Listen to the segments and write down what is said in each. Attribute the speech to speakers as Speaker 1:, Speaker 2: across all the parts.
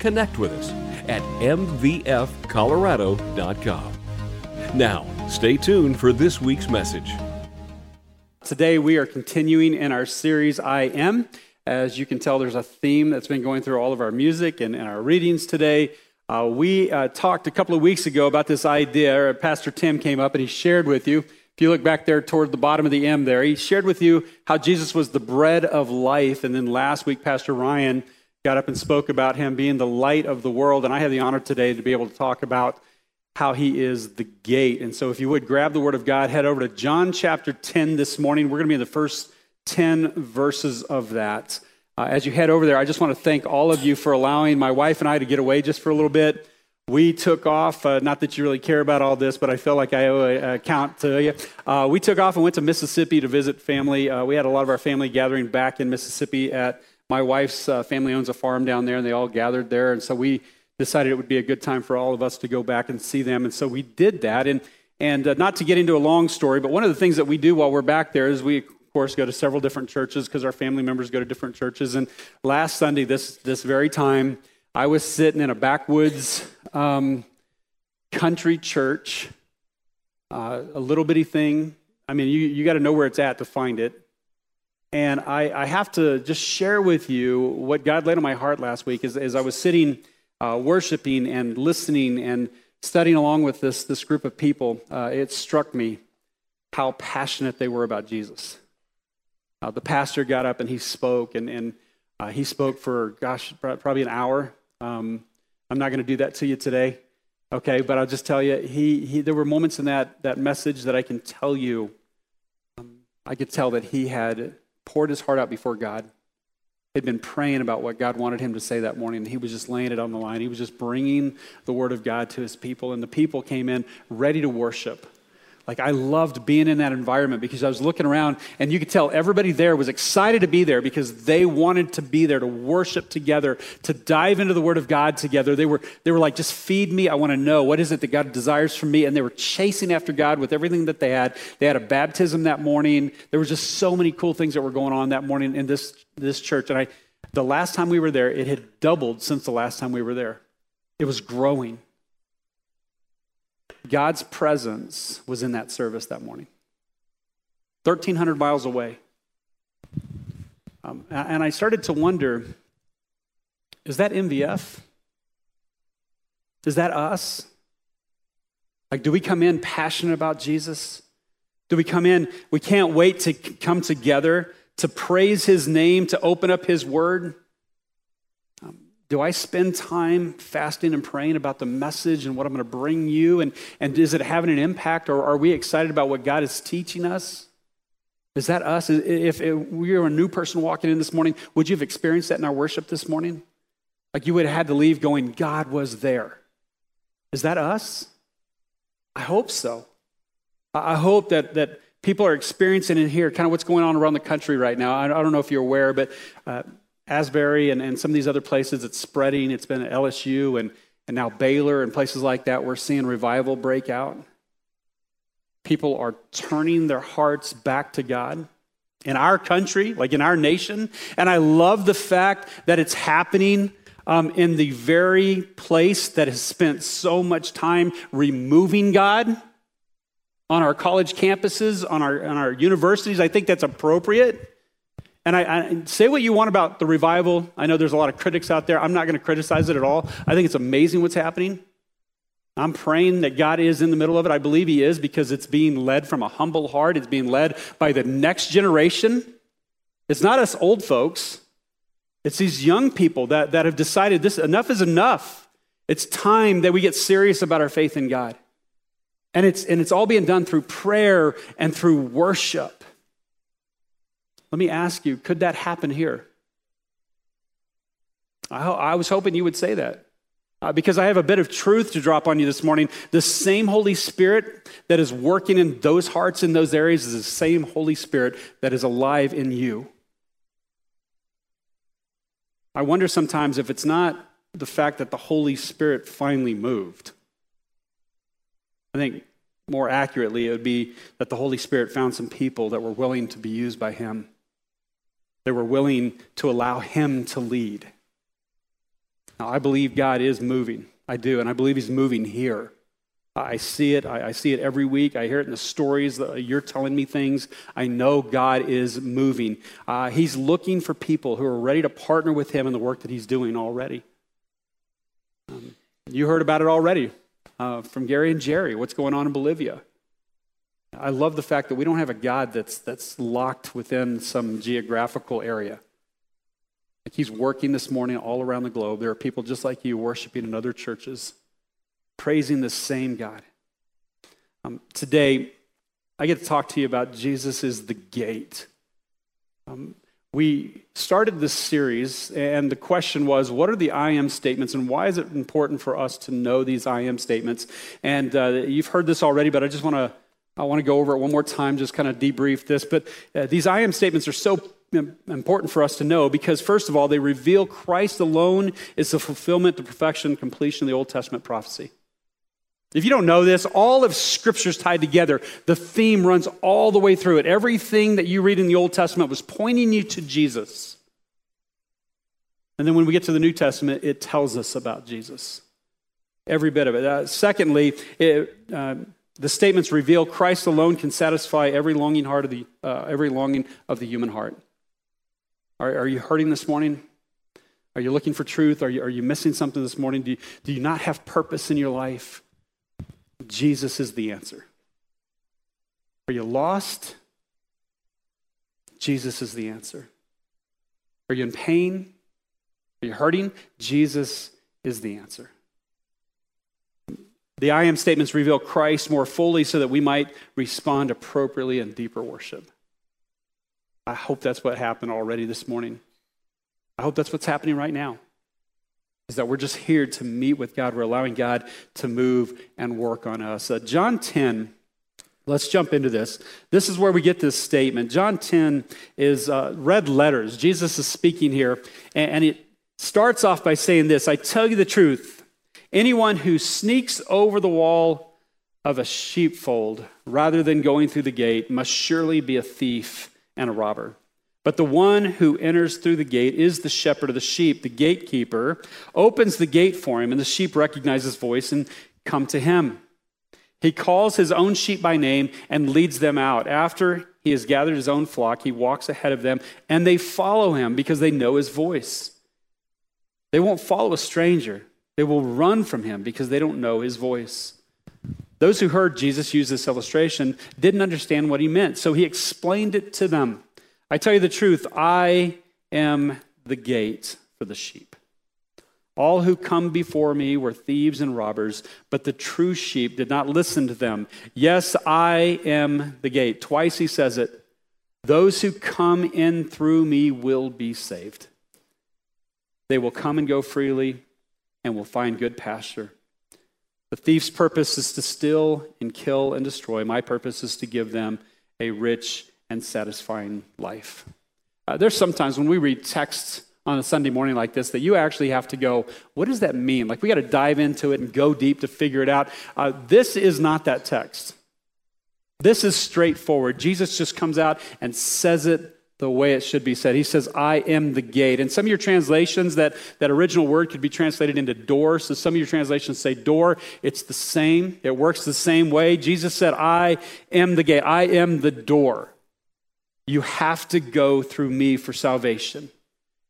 Speaker 1: connect with us at mvfcolorado.com. Now, stay tuned for this week's message.
Speaker 2: Today, we are continuing in our series, I Am. As you can tell, there's a theme that's been going through all of our music and, and our readings today. Uh, we uh, talked a couple of weeks ago about this idea. Pastor Tim came up and he shared with you. If you look back there toward the bottom of the M there, he shared with you how Jesus was the bread of life. And then last week, Pastor Ryan got up and spoke about him being the light of the world. And I have the honor today to be able to talk about how he is the gate. And so, if you would grab the word of God, head over to John chapter 10 this morning. We're going to be in the first 10 verses of that. Uh, as you head over there, I just want to thank all of you for allowing my wife and I to get away just for a little bit. We took off, uh, not that you really care about all this, but I feel like I owe a account to you. Uh, we took off and went to Mississippi to visit family. Uh, we had a lot of our family gathering back in Mississippi at my wife's uh, family owns a farm down there, and they all gathered there. And so we decided it would be a good time for all of us to go back and see them. And so we did that. And, and uh, not to get into a long story, but one of the things that we do while we're back there is we, of course, go to several different churches because our family members go to different churches. And last Sunday, this, this very time, I was sitting in a backwoods um, country church, uh, a little bitty thing. I mean, you, you got to know where it's at to find it. And I, I, have to just share with you what God laid on my heart last week as, as I was sitting uh, worshiping and listening and studying along with this, this group of people. Uh, it struck me how passionate they were about Jesus. Uh, the pastor got up and he spoke, and, and uh, he spoke for, gosh, probably an hour. Um, I'm not going to do that to you today, okay? But I'll just tell you, he, he, there were moments in that, that message that I can tell you, um, I could tell that he had poured his heart out before God. He'd been praying about what God wanted him to say that morning, and he was just laying it on the line. He was just bringing the word of God to his people, and the people came in ready to worship. Like, I loved being in that environment because I was looking around and you could tell everybody there was excited to be there because they wanted to be there to worship together, to dive into the Word of God together. They were, they were like, just feed me. I want to know what is it that God desires from me. And they were chasing after God with everything that they had. They had a baptism that morning. There were just so many cool things that were going on that morning in this, this church. And I, the last time we were there, it had doubled since the last time we were there. It was growing. God's presence was in that service that morning. 1,300 miles away. Um, and I started to wonder is that MVF? Is that us? Like, do we come in passionate about Jesus? Do we come in, we can't wait to come together to praise his name, to open up his word? Do I spend time fasting and praying about the message and what I'm going to bring you? And, and is it having an impact? Or are we excited about what God is teaching us? Is that us? If, we were a new person walking in this morning, would you have experienced that in our worship this morning? Like you would have had to leave going, God was there. Is that us? I hope so. I hope that, that people are experiencing in here kind of what's going on around the country right now. I, don't know if you're aware, but uh, Asbury and, and some of these other places, it's spreading. It's been at LSU and, and now Baylor and places like that. We're seeing revival break out. People are turning their hearts back to God in our country, like in our nation. And I love the fact that it's happening um, in the very place that has spent so much time removing God on our college campuses, on our, on our universities. I think that's appropriate. And I, I, say what you want about the revival. I know there's a lot of critics out there. I'm not going to criticize it at all. I think it's amazing what's happening. I'm praying that God is in the middle of it. I believe He is because it's being led from a humble heart. It's being led by the next generation. It's not us old folks, it's these young people that, that have decided this enough is enough. It's time that we get serious about our faith in God. And it's, and it's all being done through prayer and through worship. Let me ask you, could that happen here? I, ho- I was hoping you would say that. uh, because I have a bit of truth to drop on you this morning. The same Holy Spirit that is working in those hearts in those areas is the same Holy Spirit that is alive in you. I wonder sometimes if it's not the fact that the Holy Spirit finally moved. I think more accurately, it would be that the Holy Spirit found some people that were willing to be used by Him. They were willing to allow Him to lead. Now, I believe God is moving. I do, and I believe He's moving here. I see it. I, see it every week. I hear it in the stories you're telling me things. I know God is moving. Uh, he's looking for people who are ready to partner with Him in the work that He's doing already. Um, you heard about it already uh, from Gary and Jerry. What's going on in Bolivia? I love the fact that we don't have a God that's, that's locked within some geographical area. Like he's working this morning all around the globe. There are people just like you worshiping in other churches, praising the same God. Um, today, I get to talk to you about Jesus is the gate. Um, we started this series, and the question was what are the I am statements, and why is it important for us to know these I am statements? And uh, you've heard this already, but I just want to I want to go over it one more time, just kind of debrief this. But uh, these I am statements are so important for us to know because, first of all, they reveal Christ alone is the fulfillment, the perfection, completion of the Old Testament prophecy. If you don't know this, all of Scripture's tied together. The theme runs all the way through it. Everything that you read in the Old Testament was pointing you to Jesus. And then when we get to the New Testament, it tells us about Jesus. Every bit of it. Uh, secondly, it, uh, the statements reveal Christ alone can satisfy every longing heart of the uh, every longing of the human heart. Are, are, you hurting this morning? Are you looking for truth? Are you, are you missing something this morning? Do you, do you not have purpose in your life? Jesus is the answer. Are you lost? Jesus is the answer. Are you in pain? Are you hurting? Jesus is the answer. The I am statements reveal Christ more fully so that we might respond appropriately in deeper worship. I hope that's what happened already this morning. I hope that's what's happening right now. Is that we're just here to meet with God. We're allowing God to move and work on us. Uh, John 10, let's jump into this. This is where we get this statement. John 10 is uh, red letters. Jesus is speaking here, and, and it starts off by saying this I tell you the truth. Anyone who sneaks over the wall of a sheepfold rather than going through the gate must surely be a thief and a robber. But the one who enters through the gate is the shepherd of the sheep. The gatekeeper opens the gate for him, and the sheep recognize his voice and come to him. He calls his own sheep by name and leads them out. After he has gathered his own flock, he walks ahead of them, and they follow him because they know his voice. They won't follow a stranger, they will run from him because they don't know his voice. Those who heard Jesus use this illustration didn't understand what he meant, so he explained it to them. I tell you the truth, I am the gate for the sheep. All who come before me were thieves and robbers, but the true sheep did not listen to them. Yes, I am the gate. Twice he says it. Those who come in through me will be saved. They will come and go freely and will find good pasture. The thief's purpose is to steal and kill and destroy. My purpose is to give them a rich and satisfying life. Uh, there's sometimes when we read texts on a Sunday morning like this that you actually have to go, what does that mean? Like we got to dive into it and go deep to figure it out. Uh, this is not that text. This is straightforward. Jesus just comes out and says it the way it should be said. He says, I am the gate. And some of your translations, that, that original word could be translated into door. So some of your translations say door. It's the same, it works the same way. Jesus said, I am the gate. I am the door. You have to go through me for salvation.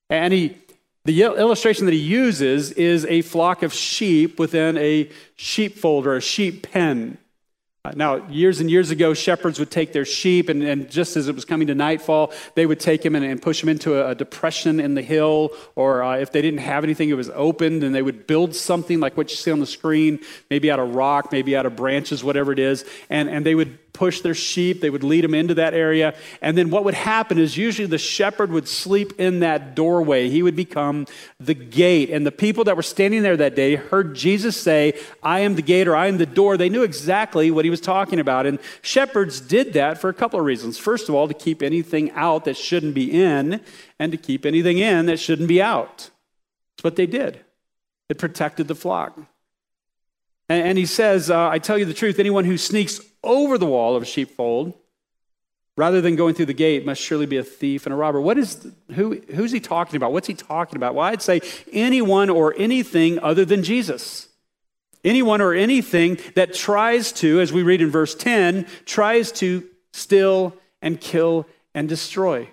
Speaker 2: And he, the illustration that he uses is a flock of sheep within a sheepfold or a sheep pen. Uh, now, years and years ago, shepherds would take their sheep, and, and just as it was coming to nightfall, they would take them and, and push them into a, a, depression in the hill, or uh, if they didn't have anything, it was opened, and they would build something like what you see on the screen, maybe out of rock, maybe out of branches, whatever it is, and, and they would push their sheep, they would lead them into that area. And then what would happen is usually the shepherd would sleep in that doorway. He would become the gate. And the people that were standing there that day heard Jesus say, I am the gate or I am the door. They knew exactly what he was talking about. And shepherds did that for a couple of reasons. First of all, to keep anything out that shouldn't be in, and to keep anything in that shouldn't be out. That's what they did. It protected the flock. And, and he says, uh, I tell you the truth, anyone who sneaks over the wall of a sheepfold rather than going through the gate must surely be a thief and a robber. What is, who, who's he talking about? What's he talking about? Well, I'd say anyone or anything other than Jesus. Anyone or anything that tries to, as we read in verse 10, tries to steal and kill and destroy.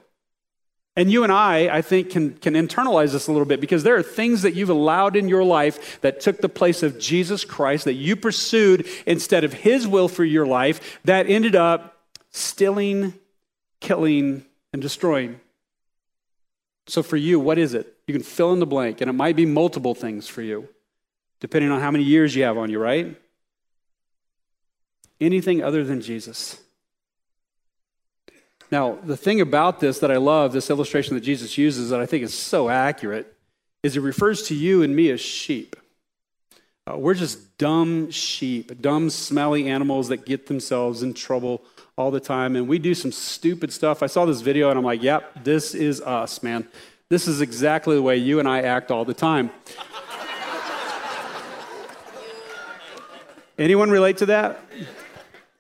Speaker 2: And you and I, I think, can, can internalize this a little bit because there are things that you've allowed in your life that took the place of Jesus Christ, that you pursued instead of His will for your life, that ended up stealing, killing, and destroying. So for you, what is it? You can fill in the blank, and it might be multiple things for you, depending on how many years you have on you, right? Anything other than Jesus. Now, the thing about this that I love, this illustration that Jesus uses that I think is so accurate, is it refers to you and me as sheep. Uh, we're just dumb sheep, dumb, smelly animals that get themselves in trouble all the time. And we do some stupid stuff. I saw this video and I'm like, yep, this is us, man. This is exactly the way you and I act all the time. Anyone relate to that?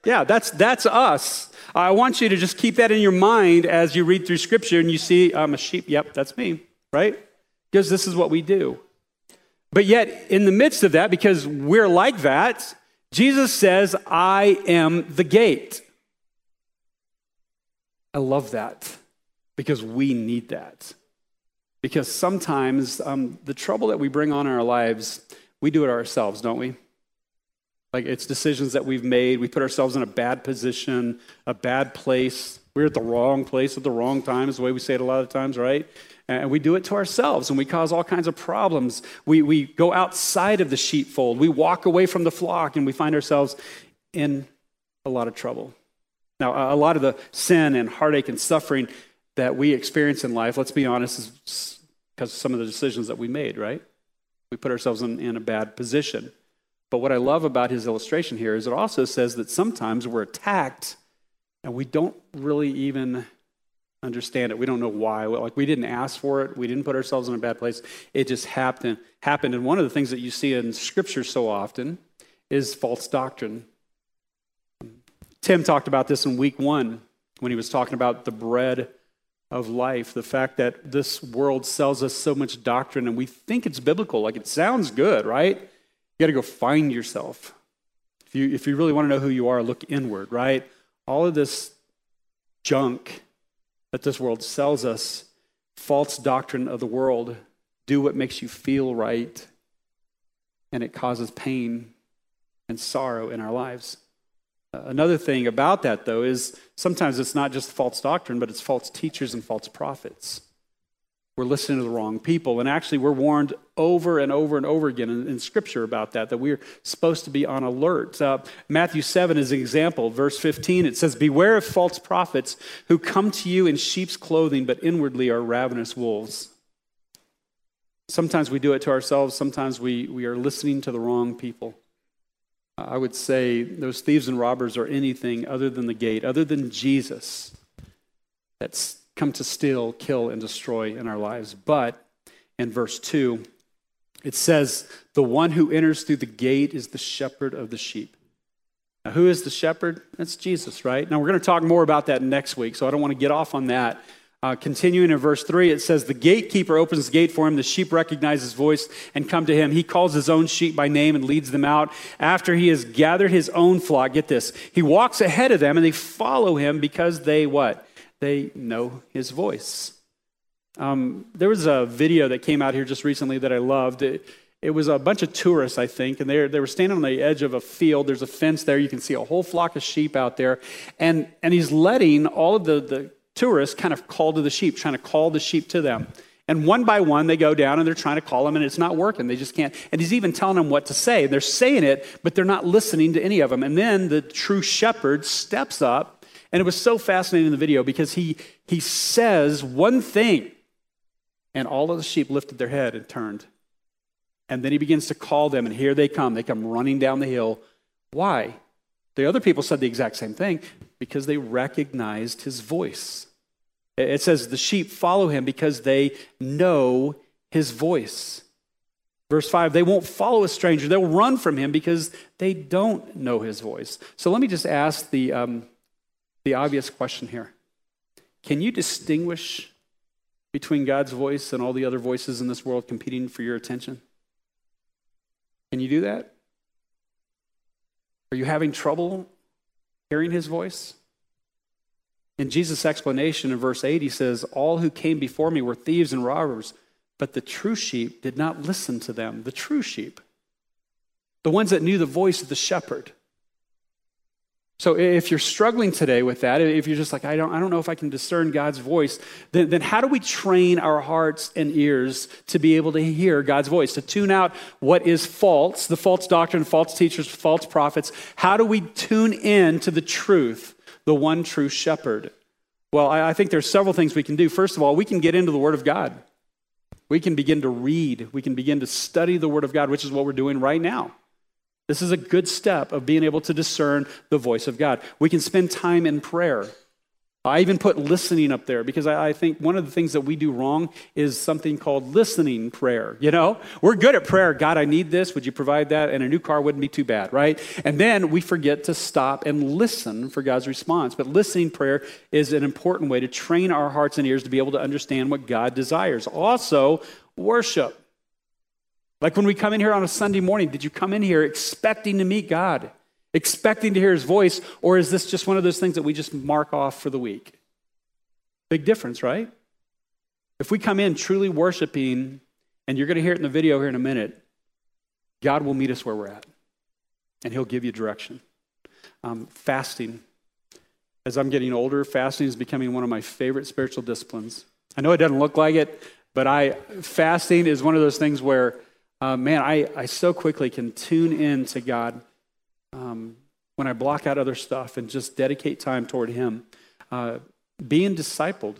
Speaker 2: Yeah, that's, that's us. I want you to just keep that in your mind as you read through Scripture and you see, I'm a sheep. Yep, that's me, right? Because this is what we do. But yet, in the midst of that, because we're like that, Jesus says, I am the gate. I love that because we need that. Because sometimes um, the trouble that we bring on our lives, we do it ourselves, don't we? Like it's decisions that we've made. We put ourselves in a bad position, a bad place. We're at the wrong place at the wrong time, is the way we say it a lot of times, right? And we do it to ourselves and we cause all kinds of problems. We, we go outside of the sheepfold. We walk away from the flock and we find ourselves in a lot of trouble. Now, a lot of the sin and heartache and suffering that we experience in life, let's be honest, is because of some of the decisions that we made, right? We put ourselves in, in a bad position. But what I love about his illustration here is it also says that sometimes we're attacked and we don't really even understand it. We don't know why. Like we didn't ask for it. We didn't put ourselves in a bad place. It just happened. Happened. And one of the things that you see in Scripture so often is false doctrine. Tim talked about this in week one when he was talking about the bread of life. The fact that this world sells us so much doctrine and we think it's biblical. Like it sounds good, right? You got to go find yourself. If you, if you really want to know who you are, look inward, right? All of this junk that this world sells us, false doctrine of the world, do what makes you feel right, and it causes pain and sorrow in our lives. Another thing about that, though, is sometimes it's not just false doctrine, but it's false teachers and false prophets we're listening to the wrong people. And actually, we're warned over and over and over again in, in Scripture about that, that we're supposed to be on alert. Uh, Matthew 7 is an example. Verse 15, it says, Beware of false prophets who come to you in sheep's clothing, but inwardly are ravenous wolves. Sometimes we do it to ourselves, sometimes we, we are listening to the wrong people. I would say those thieves and robbers are anything other than the gate, other than Jesus. That's come to steal, kill, and destroy in our lives. But in verse 2, it says, The one who enters through the gate is the shepherd of the sheep. Now, who is the shepherd? That's Jesus, right? Now, we're going to talk more about that next week, so I don't want to get off on that. Uh, continuing in verse 3, it says, The gatekeeper opens the gate for him. The sheep recognize his voice and come to him. He calls his own sheep by name and leads them out. After he has gathered his own flock, get this, he walks ahead of them and they follow him because they what? They know his voice. Um, there was a video that came out here just recently that I loved. It, it was a bunch of tourists, I think, and they they were standing on the edge of a field. There's a fence there. You can see a whole flock of sheep out there. And, and he's letting all of the, the tourists kind of call to the sheep, trying to call the sheep to them. And one by one, they go down and they're trying to call them, and it's not working. They just can't. And he's even telling them what to say. They're saying it, but they're not listening to any of them. And then the true shepherd steps up, and it was so fascinating in the video because he, he says one thing, and all of the sheep lifted their head and turned. And then he begins to call them, and here they come. They come running down the hill. Why? The other people said the exact same thing because they recognized his voice. It says the sheep follow him because they know his voice. Verse 5, they won't follow a stranger. They'll run from him because they don't know his voice. So let me just ask the, um, the obvious question here Can you distinguish between God's voice and all the other voices in this world competing for your attention? Can you do that? Are you having trouble hearing his voice? In Jesus' explanation in verse 8, he says, All who came before me were thieves and robbers, but the true sheep did not listen to them. The true sheep, the ones that knew the voice of the shepherd. So if you're struggling today with that, if you're just like, I don't, I don't know if I can discern God's voice, then, then how do we train our hearts and ears to be able to hear God's voice, to tune out what is false, the false doctrine, false teachers, false prophets? How do we tune in to the truth the one true shepherd? Well, I, I think there's several things we can do. First of all, we can get into the Word of God. We can begin to read. We can begin to study the Word of God, which is what we're doing right now. This is a good step of being able to discern the voice of God. We can spend time in prayer. I even put listening up there because I, I, think one of the things that we do wrong is something called listening prayer. You know, we're good at prayer. God, I need this. Would you provide that? And a new car wouldn't be too bad, right? And then we forget to stop and listen for God's response. But listening prayer is an important way to train our hearts and ears to be able to understand what God desires. Also, worship. Like when we come in here on a Sunday morning, did you come in here expecting to meet God? expecting to hear his voice, or is this just one of those things that we just mark off for the week? Big difference, right? If we come in truly worshiping, and you're going to hear it in the video here in a minute, God will meet us where we're at, and he'll give you direction. Um, fasting. As I'm getting older, fasting is becoming one of my favorite spiritual disciplines. I know it doesn't look like it, but I fasting is one of those things where, uh, man, I, I so quickly can tune in to God um, when I block out other stuff and just dedicate time toward Him. Uh, being discipled.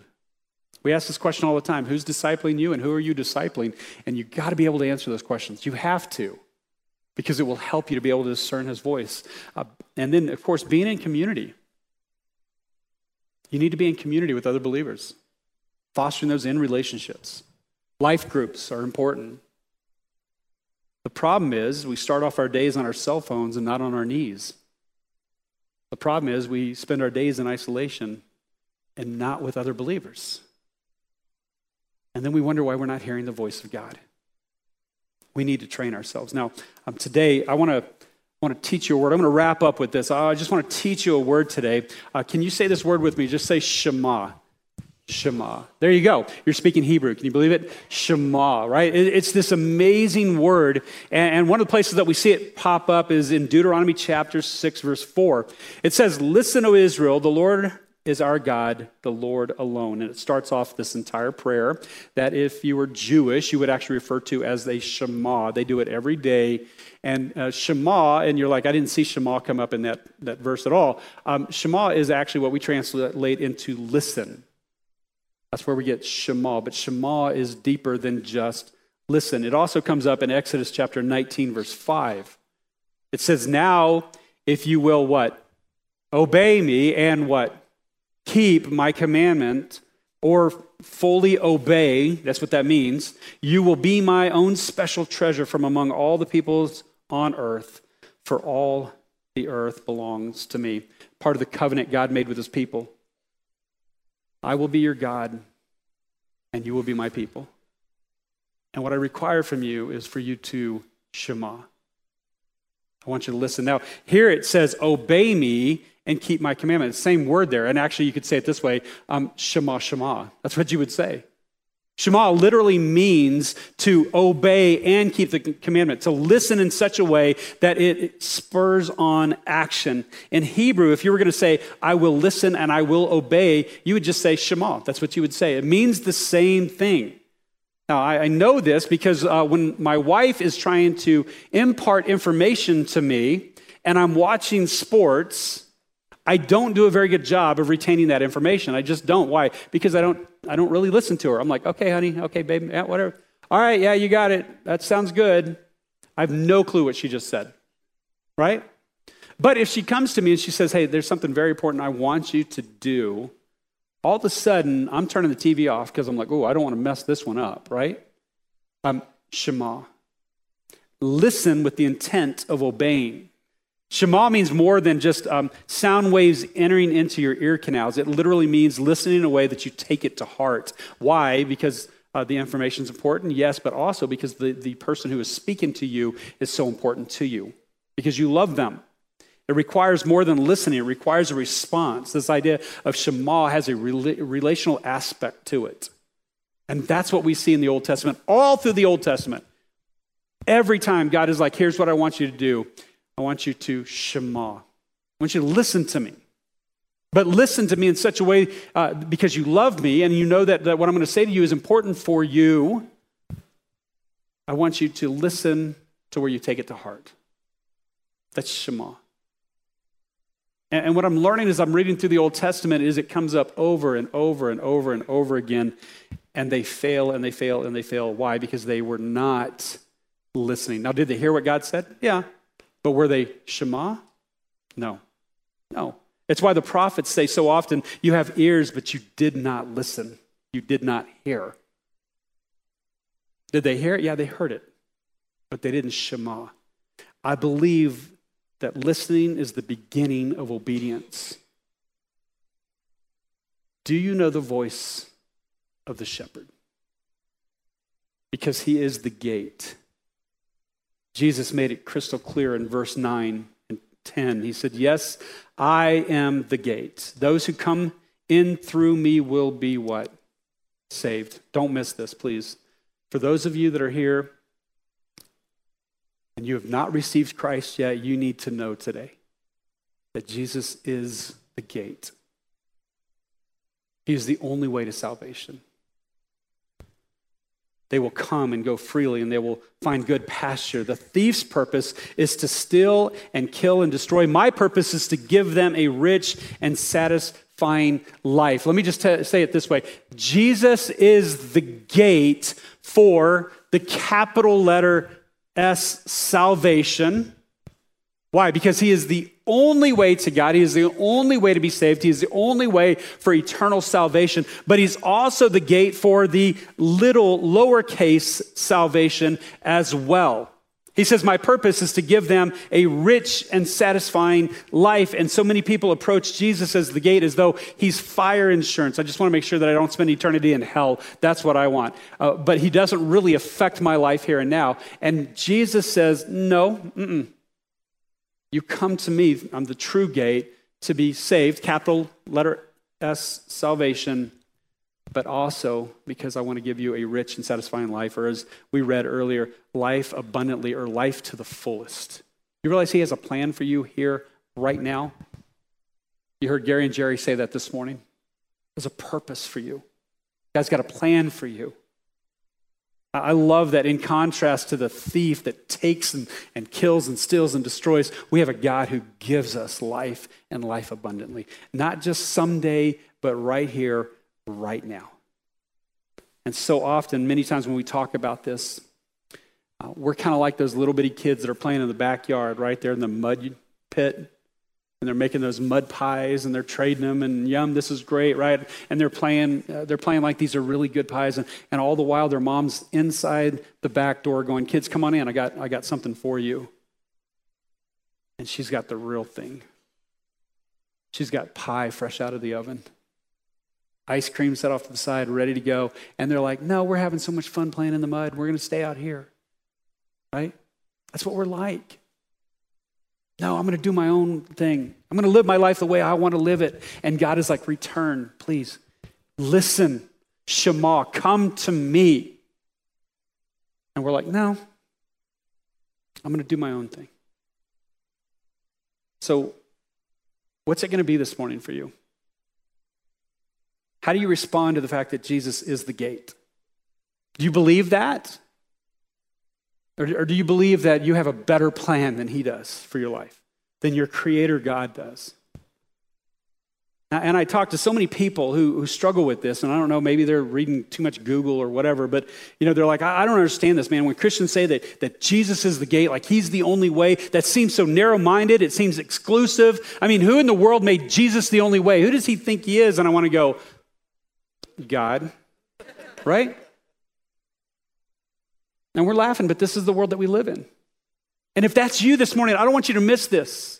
Speaker 2: We ask this question all the time who's discipling you and who are you discipling? And you've got to be able to answer those questions. You have to, because it will help you to be able to discern His voice. Uh, and then, of course, being in community. You need to be in community with other believers, fostering those in relationships. Life groups are important. The problem is we start off our days on our cell phones and not on our knees. The problem is we spend our days in isolation and not with other believers. And then we wonder why we're not hearing the voice of God. We need to train ourselves. Now, um, today, I want to I want to teach you a word. I'm going to wrap up with this. I just want to teach you a word today. Uh, can you say this word with me? Just say Shema. Shema. There you go. You're speaking Hebrew. Can you believe it? Shema, right? It's this amazing word. And one of the places that we see it pop up is in Deuteronomy chapter 6, verse 4. It says, Listen, O Israel, the Lord is our God, the Lord alone. And it starts off this entire prayer that if you were Jewish, you would actually refer to as a Shema. They do it every day. And uh, Shema, and you're like, I didn't see Shema come up in that, that verse at all. Um, Shema is actually what we translate into listen. That's where we get Shema. But Shema is deeper than just listen. It also comes up in Exodus chapter 19, verse 5. It says, Now, if you will what? Obey me and what? Keep my commandment or fully obey, that's what that means, you will be my own special treasure from among all the peoples on earth, for all the earth belongs to me. Part of the covenant God made with his people. I will be your God, and you will be my people. And what I require from you is for you to Shema. I want you to listen. Now, here it says, Obey me and keep my commandments. Same word there. And actually, you could say it this way um, Shema, Shema. That's what you would say. Shema literally means to obey and keep the commandment, to listen in such a way that it spurs on action. In Hebrew, if you were going to say, I will listen and I will obey, you would just say Shema. That's what you would say. It means the same thing. Now, I, know this because uh, when my wife is trying to impart information to me and I'm watching sports, I don't do a very good job of retaining that information. I just don't. Why? Because I don't, I don't really listen to her. I'm like, okay, honey, okay, babe, yeah, whatever. All right, yeah, you got it. That sounds good. I have no clue what she just said, right? But if she comes to me and she says, hey, there's something very important I want you to do, all of a sudden I'm turning the TV off because I'm like, oh, I don't want to mess this one up, right? Um, Shema. Listen with the intent of obeying. Shema means more than just um, sound waves entering into your ear canals. It literally means listening in a way that you take it to heart. Why? Because uh, the information is important, yes, but also because the, the person who is speaking to you is so important to you because you love them. It requires more than listening, it requires a response. This idea of Shema has a relational aspect to it. And that's what we see in the Old Testament, all through the Old Testament. Every time God is like, here's what I want you to do I want you to Shema. I want you to listen to me. But listen to me in such a way uh, because you love me and you know that, that what I'm going to say to you is important for you. I want you to listen to where you take it to heart. That's Shema. And, and what I'm learning as I'm reading through the Old Testament is it comes up over and over and over and over again, and they fail and they fail and they fail. Why? Because they were not listening. Now, did they hear what God said? Yeah. But were they Shema? No. No. It's why the prophets say so often, You have ears, but you did not listen. You did not hear. Did they hear it? Yeah, they heard it, but they didn't Shema. I believe that listening is the beginning of obedience. Do you know the voice of the shepherd? Because he is the gate. Jesus made it crystal clear in verse 9 and 10. He said, Yes, I am the gate. Those who come in through me will be what? Saved. Don't miss this, please. For those of you that are here and you have not received Christ yet, you need to know today that Jesus is the gate. He is the only way to salvation. They will come and go freely and they will find good pasture. The thief's purpose is to steal and kill and destroy. My purpose is to give them a rich and satisfying life. Let me just t- say it this way Jesus is the gate for the capital letter S, salvation. Why? Because he is the only way to God. He is the only way to be saved. He is the only way for eternal salvation. But he's also the gate for the little lowercase salvation as well. He says, My purpose is to give them a rich and satisfying life. And so many people approach Jesus as the gate as though he's fire insurance. I just want to make sure that I don't spend eternity in hell. That's what I want. Uh, but he doesn't really affect my life here and now. And Jesus says, No, mm-mm. You come to me. I'm the true gate to be saved, capital letter S, salvation but also because I want to give you a rich and satisfying life, or as we read earlier, life abundantly or life to the fullest. You realize He has a plan for you here right now? You heard Gary and Jerry say that this morning. There's a purpose for you. God's got a plan for you. I love that in contrast to the thief that takes and, and kills and steals and destroys, we have a God who gives us life and life abundantly. Not just someday, but right here right now. And so often, many times when we talk about this, uh, we're kind of like those little bitty kids that are playing in the backyard right there in the mud pit. And they're making those mud pies and they're trading them and yum, this is great, right? And they're playing, uh, they're playing like these are really good pies. And, and all the while, their mom's inside the back door going, kids, come on in. I got, I got something for you. And she's got the real thing. She's got pie fresh out of the oven ice cream set off to the side, ready to go. And they're like, no, we're having so much fun playing in the mud. We're going to stay out here. Right? That's what we're like. No, I'm going to do my own thing. I'm going to live my life the way I want to live it. And God is like, return, please. Listen, Shema, come to me. And we're like, no, I'm going to do my own thing. So, what's it going to be this morning for you? How do you respond to the fact that Jesus is the gate? Do you believe that? Or, or do you believe that you have a better plan than He does for your life, than your Creator God does? And I talk to so many people who, who struggle with this, and I don't know, maybe they're reading too much Google or whatever, but you know, they're like, I, I don't understand this, man. When Christians say that, that Jesus is the gate, like he's the only way, that seems so narrow-minded, it seems exclusive. I mean, who in the world made Jesus the only way? Who does he think he is? And I want to go, God, right? And we're laughing, but this is the world that we live in. And if that's you this morning, I don't want you to miss this.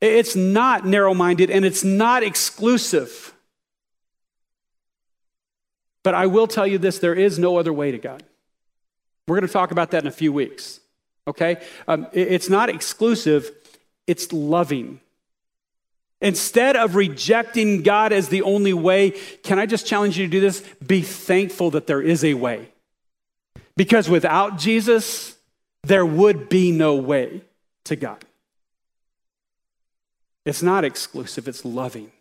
Speaker 2: It's not narrow minded and it's not exclusive. But I will tell you this there is no other way to God. We're going to talk about that in a few weeks. Okay? Um, it's not exclusive, it's loving. Instead of rejecting God as the only way, can I just challenge you to do this? Be thankful that there is a way. Because without Jesus, there would be no way to God. It's not exclusive, it's loving.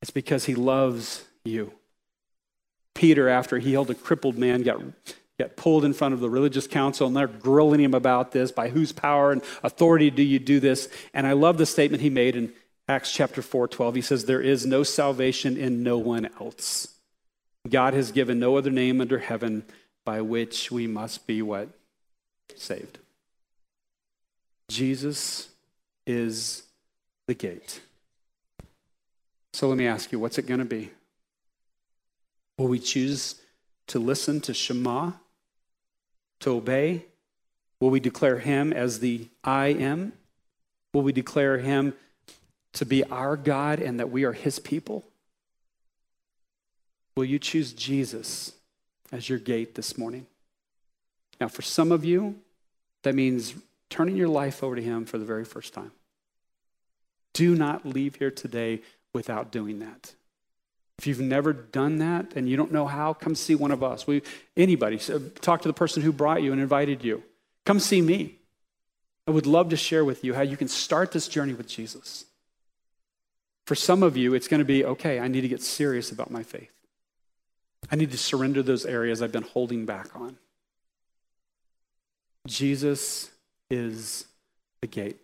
Speaker 2: It's because he loves you. Peter, after he healed a crippled man, got, got pulled in front of the religious council, and they're grilling him about this. By whose power and authority do you do this? And I love the statement he made in Acts chapter 4 12. He says, There is no salvation in no one else. God has given no other name under heaven by which we must be what? Saved. Jesus is the gate. So let me ask you, what's it going to be? Will we choose to listen to Shema, to obey? Will we declare him as the I am? Will we declare him to be our God and that we are his people? Will you choose Jesus as your gate this morning? Now, for some of you, that means turning your life over to him for the very first time. Do not leave here today without doing that. If you've never done that and you don't know how, come see one of us. We, anybody, talk to the person who brought you and invited you. Come see me. I would love to share with you how you can start this journey with Jesus. For some of you, it's going to be okay, I need to get serious about my faith. I need to surrender those areas I've been holding back on. Jesus is the gate.